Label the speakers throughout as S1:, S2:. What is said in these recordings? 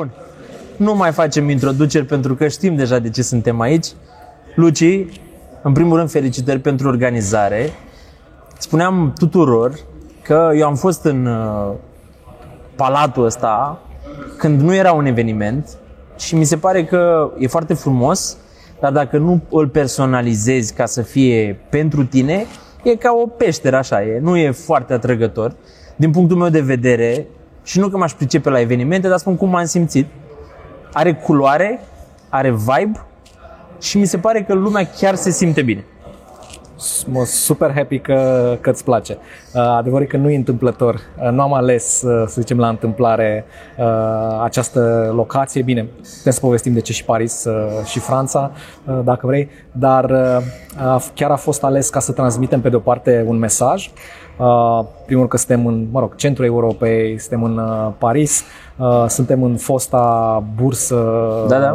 S1: Bun. Nu mai facem introduceri pentru că știm deja de ce suntem aici. Luci, în primul rând felicitări pentru organizare. Spuneam tuturor că eu am fost în uh, palatul ăsta când nu era un eveniment și mi se pare că e foarte frumos, dar dacă nu îl personalizezi ca să fie pentru tine, e ca o peșteră așa, e, nu e foarte atrăgător. Din punctul meu de vedere, și nu că m-aș pricepe la evenimente, dar spun cum m-am simțit, are culoare, are vibe și mi se pare că lumea chiar se simte bine.
S2: Mă super happy că, că îți place. Uh, adevărul că nu e întâmplător. Uh, nu am ales, uh, să zicem, la întâmplare această locație. Bine, putem să povestim de ce și Paris și Franța, dacă vrei, dar chiar a fost ales ca să transmitem pe de o parte un mesaj Uh, primul că suntem în, mă rog, centrul Europei, suntem în uh, Paris, uh, suntem în fosta bursă da, da.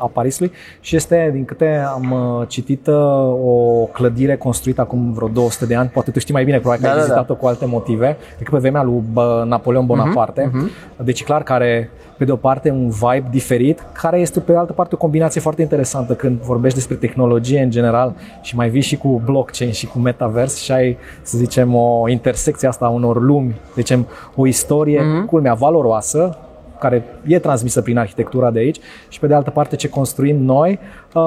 S2: a Parisului și este, din câte am citit, o clădire construită acum vreo 200 de ani, poate tu știi mai bine, probabil că da, ai da, vizitat-o da. cu alte motive, decât pe vremea lui Napoleon Bonaparte. Uh-huh, uh-huh. Deci clar care pe de o parte un vibe diferit, care este pe de altă parte o combinație foarte interesantă când vorbești despre tehnologie în general și mai vii și cu blockchain și cu metavers și ai, să zicem, o intersecție asta a unor lumi, zicem, o istorie, mm-hmm. culmea, valoroasă, care e transmisă prin arhitectura de aici și pe de altă parte ce construim noi, uh,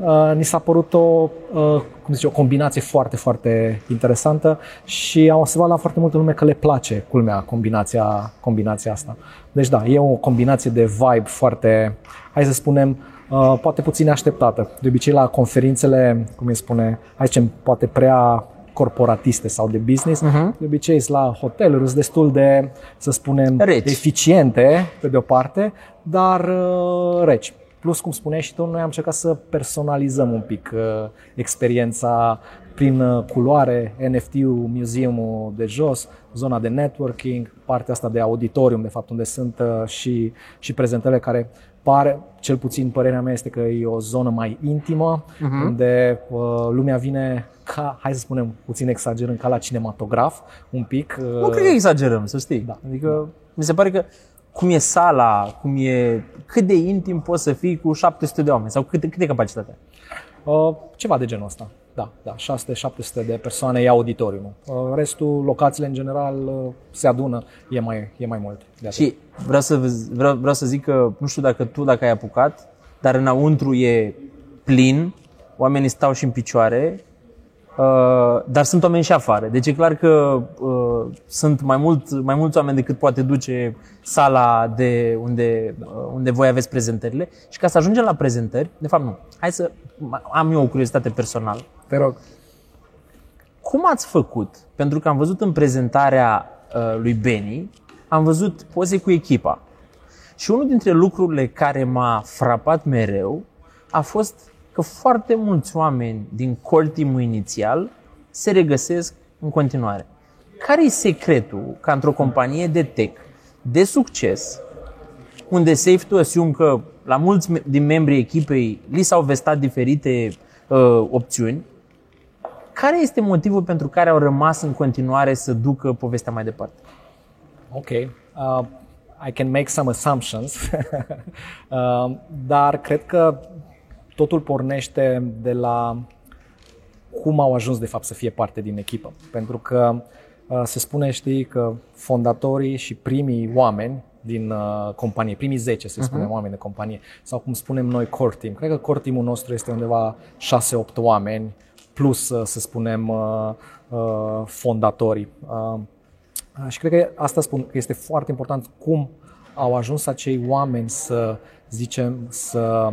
S2: uh, ni s-a părut o, uh, cum zice, o combinație foarte, foarte interesantă și am observat la foarte multă lume că le place, culmea, combinația, combinația asta. Deci da, e o combinație de vibe foarte, hai să spunem, uh, poate puțin așteptată. De obicei la conferințele, cum îi spune, hai zicem, poate prea corporatiste sau de business, uh-huh. de obicei la hoteluri sunt destul de, să spunem, reci. eficiente, pe de o parte, dar uh, reci. Plus, cum spuneai și tu, noi am încercat să personalizăm un pic uh, experiența prin uh, culoare, NFT-ul, museumul de jos, zona de networking, partea asta de auditorium, de fapt, unde sunt uh, și, și prezentările care pare, cel puțin părerea mea este că e o zonă mai intimă, uh-huh. unde uh, lumea vine ca, hai să spunem, puțin exagerând, ca la cinematograf, un pic.
S1: Uh... Nu cred că exagerăm, să știi. Da. Adică da. mi se pare că cum e sala, cum e, cât de intim poți să fii cu 700 de oameni sau cât, cât e capacitatea?
S2: Uh, ceva de genul ăsta. Da, da, 600-700 de persoane e auditoriumul. Uh, restul, locațiile în general, uh, se adună, e mai, e mai mult.
S1: De și vreau să, vreau, vreau să zic că, nu știu dacă tu, dacă ai apucat, dar înăuntru e plin, oamenii stau și în picioare, Uh, dar sunt oameni și afară. Deci e clar că uh, sunt mai, mult, mai mulți oameni decât poate duce sala de unde, uh, unde voi aveți prezentările. Și ca să ajungem la prezentări, de fapt nu. Hai să am eu o curiozitate personală.
S2: Te rog.
S1: Cum ați făcut? Pentru că am văzut în prezentarea uh, lui Benny, am văzut poze cu echipa. Și unul dintre lucrurile care m-a frapat mereu a fost că foarte mulți oameni din core team inițial se regăsesc în continuare. Care e secretul ca într-o companie de tech de succes, unde safe to assume că la mulți din membrii echipei li s-au vestat diferite uh, opțiuni, care este motivul pentru care au rămas în continuare să ducă povestea mai departe?
S2: Ok. Uh, I can make some assumptions, uh, dar cred că totul pornește de la cum au ajuns de fapt să fie parte din echipă. Pentru că uh, se spune, știi, că fondatorii și primii oameni din uh, companie, primii 10, să spunem, uh-huh. oameni de companie, sau cum spunem noi, core team. Cred că core team-ul nostru este undeva 6-8 oameni, plus, uh, să spunem, uh, uh, fondatorii. Uh, și cred că asta spun, că este foarte important cum au ajuns acei oameni să, zicem, să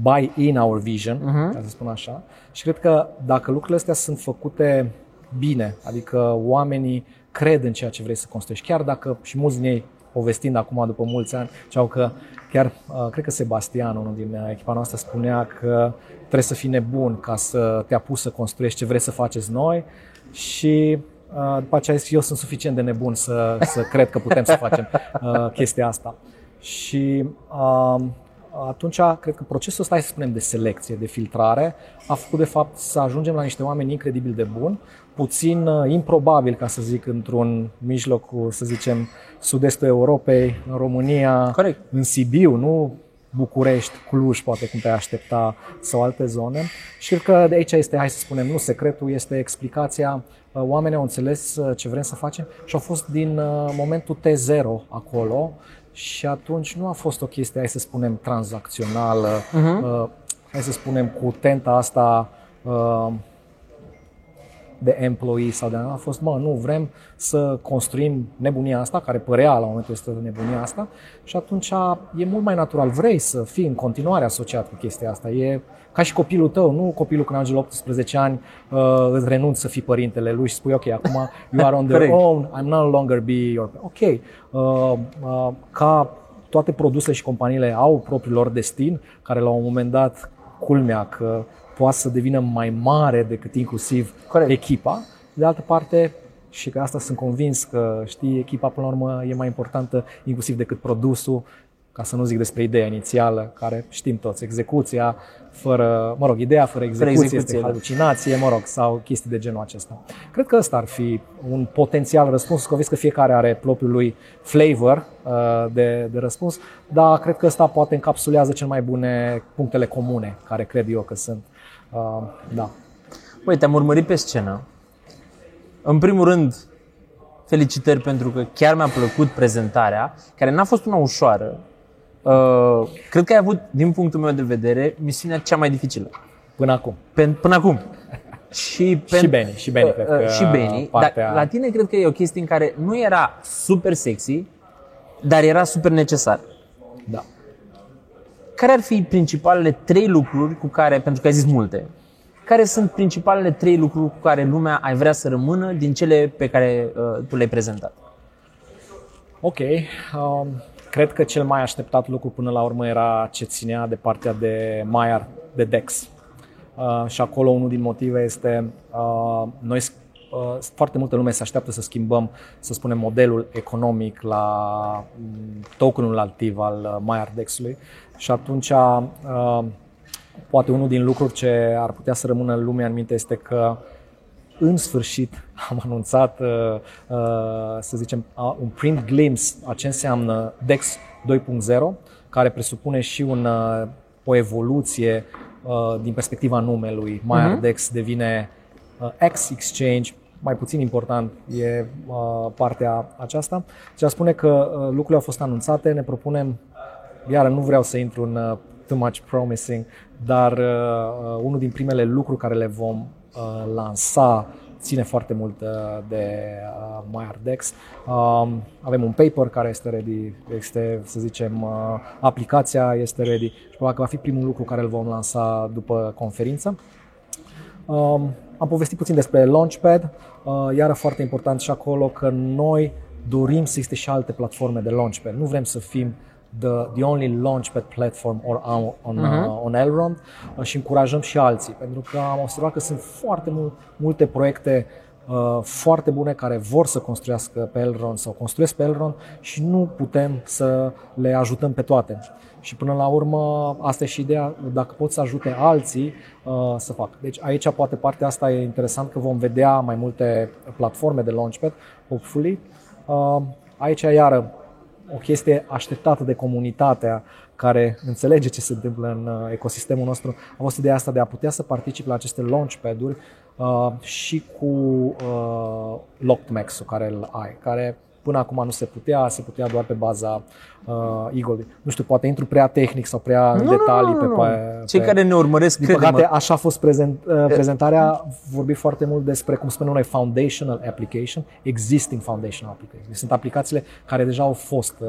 S2: buy in our vision, uh-huh. ca să spun așa. Și cred că dacă lucrurile astea sunt făcute bine, adică oamenii cred în ceea ce vrei să construiești, chiar dacă și mulți din ei povestind acum după mulți ani, ceau că chiar, uh, cred că Sebastian, unul din uh, echipa noastră, spunea că trebuie să fii nebun ca să te apuci să construiești ce vrei să faceți noi și uh, după aceea zis, eu sunt suficient de nebun să, să cred că putem să facem chestia asta. Și atunci cred că procesul ăsta, hai să spunem, de selecție, de filtrare, a făcut de fapt să ajungem la niște oameni incredibil de buni, puțin uh, improbabil, ca să zic, într-un mijlocul, să zicem, sud-estul Europei, în România,
S1: Corect.
S2: în Sibiu, nu București, Cluj, poate cum te-ai aștepta, sau alte zone. Și cred că de aici este, hai să spunem, nu secretul, este explicația. Uh, oamenii au înțeles uh, ce vrem să facem și au fost din uh, momentul T0 acolo și atunci nu a fost o chestie, hai să spunem, tranzacțională, uh-huh. hai să spunem, cu tenta asta de employee sau de a fost, mă, nu, vrem să construim nebunia asta, care părea la momentul ăsta nebunia asta și atunci e mult mai natural. Vrei să fii în continuare asociat cu chestia asta. E ca și copilul tău, nu copilul când ajunge la 18 ani uh, îți renunți să fii părintele lui și spui, ok, acum you are on your own, I'm no longer be your... Ok, uh, uh, ca toate produsele și companiile au propriul lor destin, care la un moment dat culmea că poate să devină mai mare decât inclusiv Corect. echipa. De altă parte, și că asta sunt convins că, știi, echipa până la urmă e mai importantă inclusiv decât produsul, ca să nu zic despre ideea inițială, care știm toți, execuția fără, mă rog, ideea fără execuție, fără execuție este da. halucinație, mă rog, sau chestii de genul acesta. Cred că ăsta ar fi un potențial răspuns, că vezi că fiecare are propriul lui flavor uh, de, de răspuns, dar cred că ăsta poate încapsulează cel mai bune punctele comune, care cred eu că sunt Uh, da.
S1: Băi, te-am urmărit pe scenă. În primul rând, felicitări pentru că chiar mi-a plăcut prezentarea, care n-a fost una ușoară. Uh, cred că ai avut, din punctul meu de vedere, misiunea cea mai dificilă.
S2: Până acum.
S1: Pen, până acum. Și,
S2: pen, și Benny, și Benny, uh, cred că
S1: și Benny, partea... dar la tine cred că e o chestie în care nu era super sexy, dar era super necesar.
S2: Da
S1: care ar fi principalele trei lucruri cu care, pentru că ai zis multe, care sunt principalele trei lucruri cu care lumea ai vrea să rămână din cele pe care uh, tu le-ai prezentat?
S2: Ok. Um, cred că cel mai așteptat lucru până la urmă era ce ținea de partea de Maiar, de Dex. Uh, și acolo unul din motive este uh, noi uh, foarte multă lume se așteaptă să schimbăm, să spunem, modelul economic la mm, tokenul activ al uh, Maiar Dex-ului și atunci, uh, poate unul din lucruri ce ar putea să rămână în lumea în minte este că în sfârșit am anunțat, uh, uh, să zicem, un print glimpse a ce înseamnă DEX 2.0, care presupune și un, o evoluție din perspectiva numelui. Maiar uh-huh. DEX devine X Exchange, mai puțin important e partea aceasta. Și a spune că lucrurile au fost anunțate, ne propunem iar nu vreau să intru în uh, too much promising, dar uh, uh, unul din primele lucruri care le vom uh, lansa ține foarte mult uh, de uh, MyArdex. Um, avem un paper care este ready, este, să zicem, uh, aplicația este ready și probabil că va fi primul lucru care îl vom lansa după conferință. Um, am povestit puțin despre Launchpad, uh, iară foarte important și acolo că noi dorim să existe și alte platforme de Launchpad. Nu vrem să fim uh, the, the only launchpad platform or on, on, uh-huh. uh, on Elrond uh, și încurajăm și alții, pentru că am observat că sunt foarte mul- multe proiecte uh, foarte bune care vor să construiască pe Elrond sau construiesc pe Elrond și nu putem să le ajutăm pe toate. Și până la urmă, asta e și ideea, dacă pot să ajute alții uh, să fac. Deci aici poate partea asta e interesant că vom vedea mai multe platforme de Launchpad, hopefully. Uh, aici iară o chestie așteptată de comunitatea care înțelege ce se întâmplă în uh, ecosistemul nostru, a fost ideea asta de a putea să particip la aceste launchpad-uri uh, și cu uh, Lockmax-ul care îl ai, care Până acum nu se putea, se putea doar pe baza uh, Eagle. Nu știu, poate intru prea tehnic sau prea în detalii
S1: nu, nu,
S2: pe,
S1: pe Cei care ne urmăresc,
S2: Din păcate, așa a fost prezent, uh, prezentarea, vorbi foarte mult despre, cum spunem noi, foundational application, existing foundational application. Sunt aplicațiile care deja au fost uh,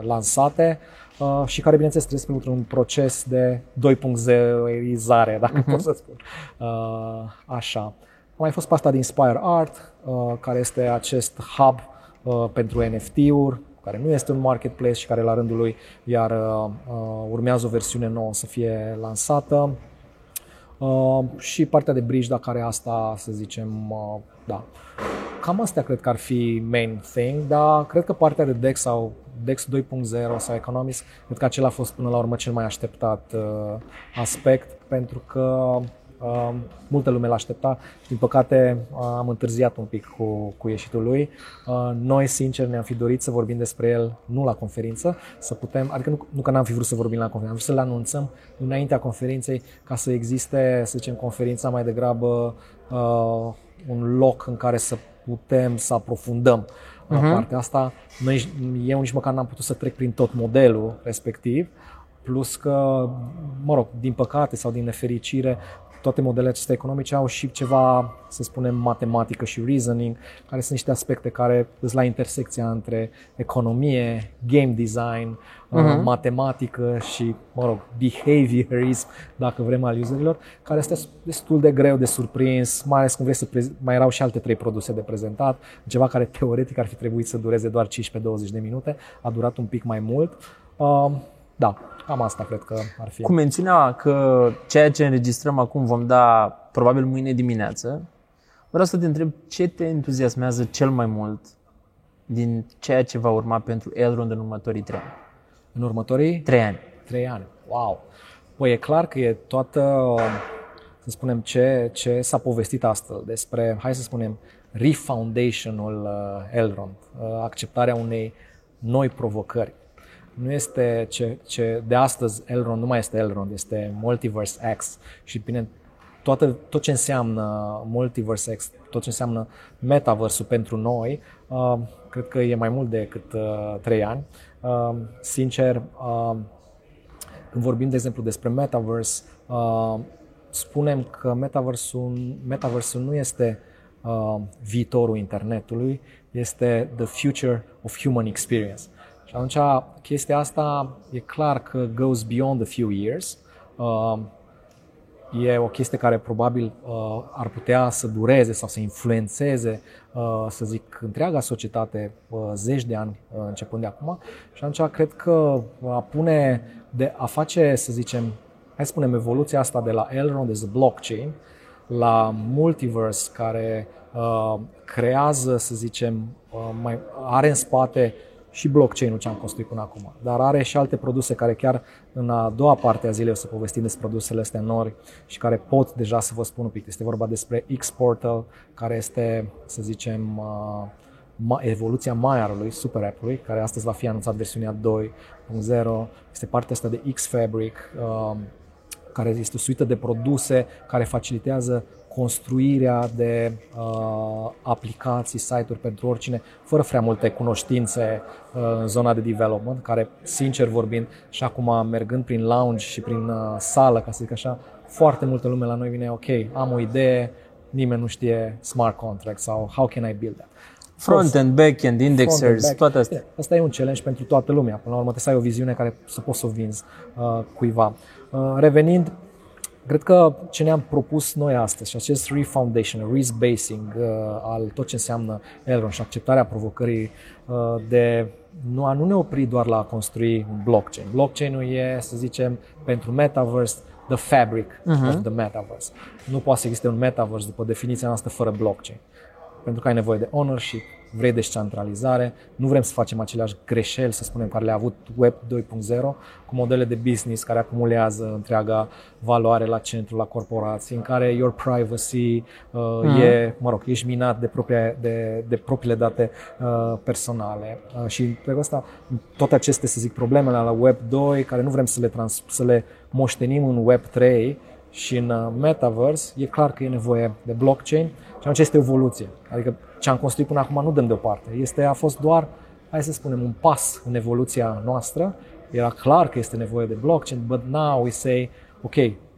S2: lansate uh, și care, bineînțeles, trebuie să un proces de 2.0izare, dacă uh-huh. pot să spun. Uh, așa. A mai fost pasta din Inspire Art, uh, care este acest hub Uh, pentru NFT-uri, care nu este un marketplace și care la rândul lui iar uh, uh, urmează o versiune nouă să fie lansată. Uh, și partea de bridge, dar care asta, să zicem, uh, da. Cam astea cred că ar fi main thing, dar cred că partea de DEX sau DEX 2.0 sau Economist, cred că acela a fost până la urmă cel mai așteptat uh, aspect, pentru că Uh, multă lume l-aștepta și din păcate uh, am întârziat un pic cu, cu ieșitul lui. Uh, noi, sincer, ne-am fi dorit să vorbim despre el nu la conferință, să putem, adică nu, nu că n-am fi vrut să vorbim la conferință, am vrut să-l anunțăm înaintea conferinței ca să existe, să zicem, conferința mai degrabă uh, un loc în care să putem să aprofundăm uh-huh. partea asta. Noi, eu nici măcar n-am putut să trec prin tot modelul respectiv, plus că, mă rog, din păcate sau din nefericire, toate modelele acestea economice au și ceva, să spunem, matematică și reasoning, care sunt niște aspecte care sunt la intersecția între economie, game design, uh-huh. matematică și, mă rog, behaviorism, dacă vrem, al userilor, care este destul de greu de surprins, mai ales când vrei să prez- mai erau și alte trei produse de prezentat, ceva care teoretic ar fi trebuit să dureze doar 15-20 de minute, a durat un pic mai mult. Uh, da, cam asta cred că ar fi.
S1: Cu mențiunea că ceea ce înregistrăm acum vom da probabil mâine dimineață, vreau să te întreb ce te entuziasmează cel mai mult din ceea ce va urma pentru Elrond în următorii trei ani?
S2: În următorii?
S1: Trei ani.
S2: Trei ani. Wow! Păi e clar că e toată, să spunem, ce, ce s-a povestit astăzi despre, hai să spunem, refoundationul uh, Elrond, uh, acceptarea unei noi provocări nu este ce, ce de astăzi Elrond nu mai este Elrond, este Multiverse X și bine toată, tot ce înseamnă Multiverse X, tot ce înseamnă metaversul pentru noi, uh, cred că e mai mult decât uh, 3 ani. Uh, sincer, uh, când vorbim, de exemplu, despre metaverse, uh, spunem că metaversul, metaversul nu este uh, viitorul internetului, este the future of human experience. Și atunci chestia asta e clar că goes beyond a few years. Uh, e o chestie care probabil uh, ar putea să dureze sau să influențeze, uh, să zic, întreaga societate uh, zeci de ani uh, începând de acum. Și atunci cred că a pune, de a face, să zicem, hai să spunem, evoluția asta de la Elrond as a blockchain la multiverse care uh, creează, să zicem, uh, mai, are în spate și blockchain-ul ce am construit până acum, dar are și alte produse care chiar în a doua parte a zilei o să povestim despre produsele astea nori și care pot deja să vă spun un pic. Este vorba despre X-Portal, care este, să zicem, uh, evoluția Maiarului, super app-ului, care astăzi va fi anunțat versiunea 2.0. Este partea asta de X-Fabric, uh, care este o suită de produse care facilitează construirea de uh, aplicații, site-uri pentru oricine, fără prea multe cunoștințe uh, în zona de development, care, sincer vorbind, și acum mergând prin lounge și prin uh, sală, ca să zic așa, foarte multă lume la noi vine, ok, am o idee, nimeni nu știe smart contract sau how can I build that.
S1: Front-end, back-end, indexers, back. toate astea.
S2: Asta e un challenge pentru toată lumea. Până la urmă trebuie să ai o viziune care să poți să o vinzi uh, cuiva. Uh, revenind, Cred că ce ne-am propus noi astăzi și acest refoundation, risk-basing uh, al tot ce înseamnă Elrond și acceptarea provocării uh, de nu a nu ne opri doar la a construi un blockchain. Blockchain-ul e, să zicem, pentru metaverse, the fabric uh-huh. of the metaverse. Nu poate să existe un metaverse după definiția noastră fără blockchain. Pentru că ai nevoie de ownership, vrei descentralizare, nu vrem să facem aceleași greșeli, să spunem, care le-a avut Web 2.0, cu modele de business care acumulează întreaga valoare la centru, la corporații, în care your privacy uh, uh-huh. e, mă rog, ești minat de, propria, de, de propriile date uh, personale. Uh, și pe asta, toate aceste, să zic, problemele la Web 2, care nu vrem să le, trans, să le moștenim în Web 3, și în uh, metaverse, e clar că e nevoie de blockchain și atunci este evoluție. Adică ce am construit până acum nu dăm deoparte. Este, a fost doar, hai să spunem, un pas în evoluția noastră. Era clar că este nevoie de blockchain, but now we say, ok,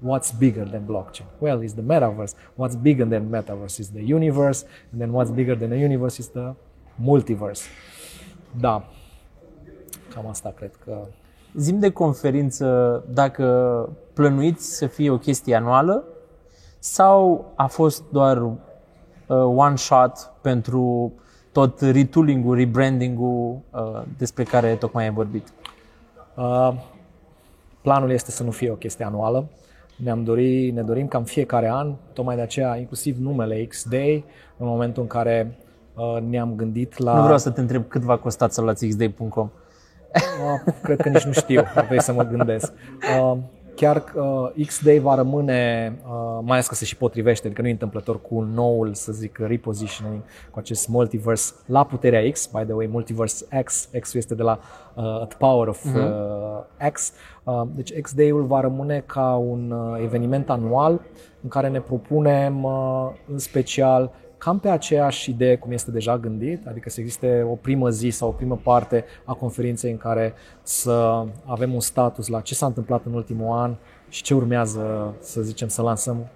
S2: what's bigger than blockchain? Well, it's the metaverse. What's bigger than metaverse is the universe, and then what's bigger than the universe is the multiverse. Da, cam asta cred că...
S1: Zim de conferință dacă plănuiți să fie o chestie anuală sau a fost doar uh, one shot pentru tot retooling-ul, rebranding-ul uh, despre care tocmai ai vorbit? Uh,
S2: planul este să nu fie o chestie anuală. Ne-am dori, ne dorim cam fiecare an, tocmai de aceea inclusiv numele X-Day, în momentul în care uh, ne-am gândit la...
S1: Nu vreau să te întreb cât va costa să luați xday.com.
S2: Uh, cred că nici nu știu, trebuie să mă gândesc. Uh, chiar uh, X-Day va rămâne, uh, mai ales că se și potrivește, adică nu e întâmplător cu noul, să zic, repositioning, cu acest multiverse la puterea X, by the way, multiverse X, X este de la uh, the power of uh, X. Uh, deci X-Day-ul va rămâne ca un uh, eveniment anual în care ne propunem uh, în special cam pe aceeași idee cum este deja gândit, adică să existe o primă zi sau o primă parte a conferinței în care să avem un status la ce s-a întâmplat în ultimul an și ce urmează, să zicem, să lansăm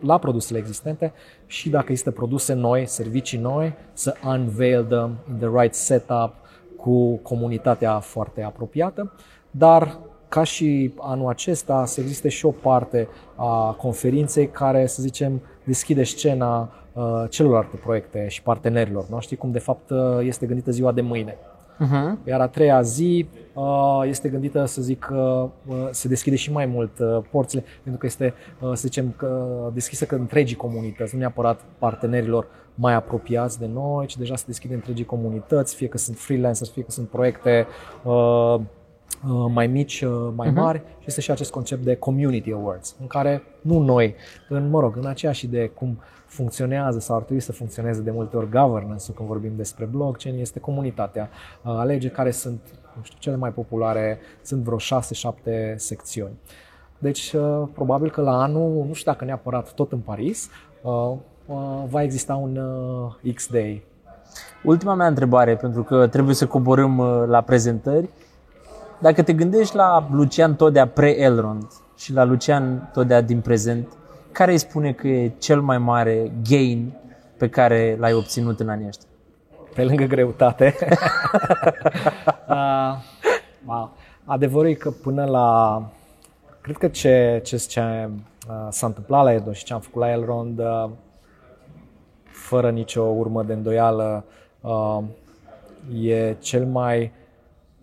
S2: la produsele existente și dacă există produse noi, servicii noi, să unveil them in the right setup cu comunitatea foarte apropiată, dar ca și anul acesta să existe și o parte a conferinței care, să zicem, deschide scena uh, celorlalte proiecte și partenerilor noștri, cum de fapt uh, este gândită ziua de mâine. Uh-huh. Iar a treia zi uh, este gândită, să zic, uh, se deschide și mai mult uh, porțile, pentru că este, uh, să zicem, că deschisă că întregii comunități, nu neapărat partenerilor mai apropiați de noi, ci deja se deschide întregii comunități, fie că sunt freelancers, fie că sunt proiecte uh, Uh, mai mici, uh, mai mhm. mari uh-huh. și este și acest concept de community awards, în care nu noi, în, mă rog, în aceeași idee cum funcționează sau ar trebui să funcționeze de multe ori governance când vorbim despre blockchain, este comunitatea. Uh, alege care sunt, nu știu, cele mai populare, sunt vreo 6-7 secțiuni. Deci, probabil că la anul, nu știu dacă neapărat tot în Paris, va exista un X-Day.
S1: Ultima mea întrebare, pentru că trebuie să coborâm la prezentări, dacă te gândești la Lucian Todea pre-Elrond și la Lucian Todea din prezent, care îi spune că e cel mai mare gain pe care l-ai obținut în anii ăștia?
S2: Pe lângă greutate. uh, wow. Adevărul e că până la... Cred că ce, ce, ce uh, s-a întâmplat la Edo și ce am făcut la Elrond, uh, fără nicio urmă de îndoială, uh, e cel mai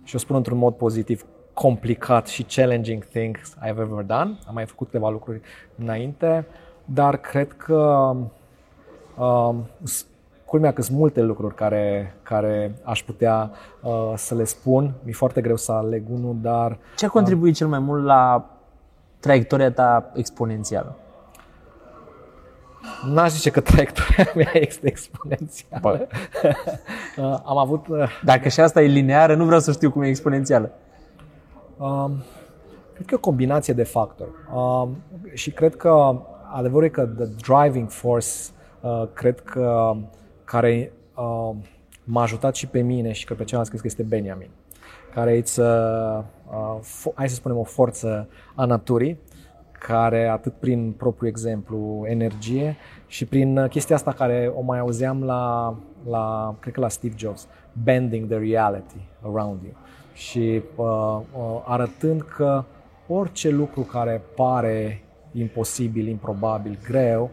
S2: și o spun într-un mod pozitiv, complicat și challenging things I've ever done. Am mai făcut câteva lucruri înainte, dar cred că uh, culmea că sunt multe lucruri care, care aș putea uh, să le spun. Mi-e foarte greu să aleg unul, dar...
S1: Ce a contribuit uh, cel mai mult la traiectoria ta exponențială?
S2: N-aș zice că traiectoria mea este exponențială. Uh, am avut... Uh,
S1: Dacă și asta e lineară, nu vreau să știu cum e exponențială.
S2: Um, cred că e o combinație de factori. Um, și cred că adevărul e că the driving force, uh, cred că care uh, m-a ajutat și pe mine și că pe celălalt cred că este Benjamin, care e, uh, uh, hai să spunem, o forță a naturii, care atât prin propriul exemplu energie și prin uh, chestia asta care o mai auzeam la, la cred că la Steve Jobs, bending the reality around you și uh, uh, arătând că orice lucru care pare imposibil, improbabil, greu,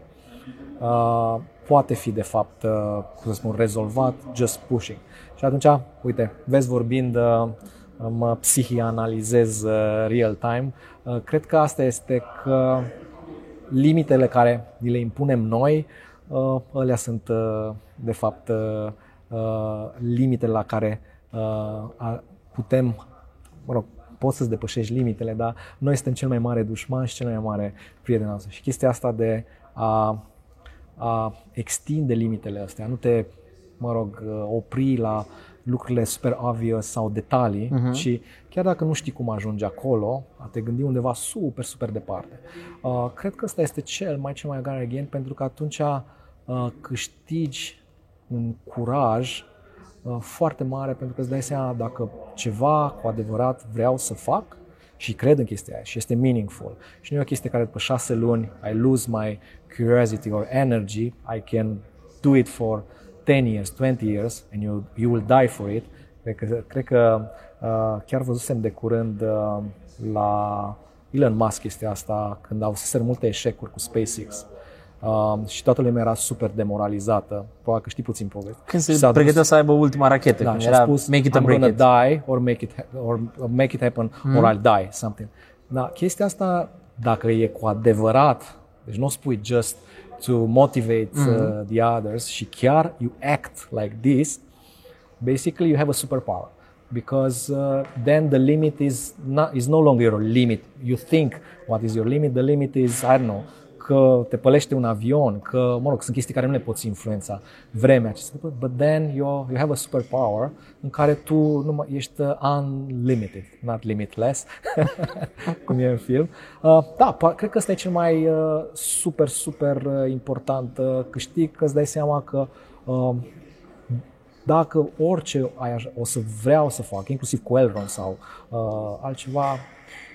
S2: uh, poate fi de fapt, uh, cum să spun, rezolvat just pushing. Și atunci, uite, vezi vorbind uh, mă psihianalizez uh, real time, uh, cred că asta este că limitele care ni le impunem noi, uh, alea sunt de fapt limitele la care putem, mă rog, poți să-ți depășești limitele, dar noi suntem cel mai mare dușman și cel mai mare prieten al Și chestia asta de a, a extinde limitele astea, nu te, mă rog, opri la lucrurile super obvious sau detalii, uh-huh. ci chiar dacă nu știi cum ajungi acolo, a te gândi undeva super, super departe. Uh, cred că ăsta este cel mai, cel mai mare gain pentru că atunci uh, câștigi un curaj uh, foarte mare pentru că îți dai seama dacă ceva cu adevărat vreau să fac și cred în chestia aia și este meaningful. Și nu e o chestie care după șase luni I lose my curiosity or energy, I can do it for 10 years, 20 years and you, you will die for it. Cred că, cred că uh, chiar văzusem de curând uh, la Elon Musk este asta, când au să multe eșecuri cu SpaceX. Uh, și toată lumea era super demoralizată. Probabil că știi puțin poveste.
S1: Când se pregătea să aibă ultima rachetă.
S2: Da, și a spus, make it I'm gonna it. die or make it, or make it happen mm. or I'll die, something. Da, chestia asta, dacă e cu adevărat, deci nu o spui just to motivate uh, mm-hmm. the others și chiar you act like this, basically you have a superpower. because uh, then the limit is not is no longer your limit. You think what is your limit? The limit is I don't know că te pălește un avion, că, mă rog, sunt chestii care nu le poți influența, vremea acestea, but then you, you have a superpower în care tu nu mai, ești uh, unlimited, not limitless, cum e în film. Uh, da, cred că ăsta e cel mai uh, super, super uh, important uh, câștig, că îți dai seama că uh, dacă orice ai, o să vreau să fac, inclusiv cu Elrond sau uh, altceva,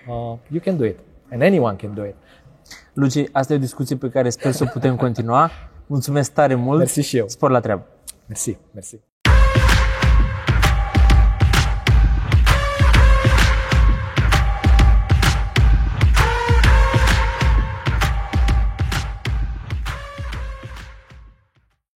S2: uh, you can do it. And anyone can do it.
S1: Luci, asta e o discuție pe care sper să o putem continua. Mulțumesc tare mult.
S2: Mersi și eu.
S1: Spor la treabă.
S2: Mersi, mersi.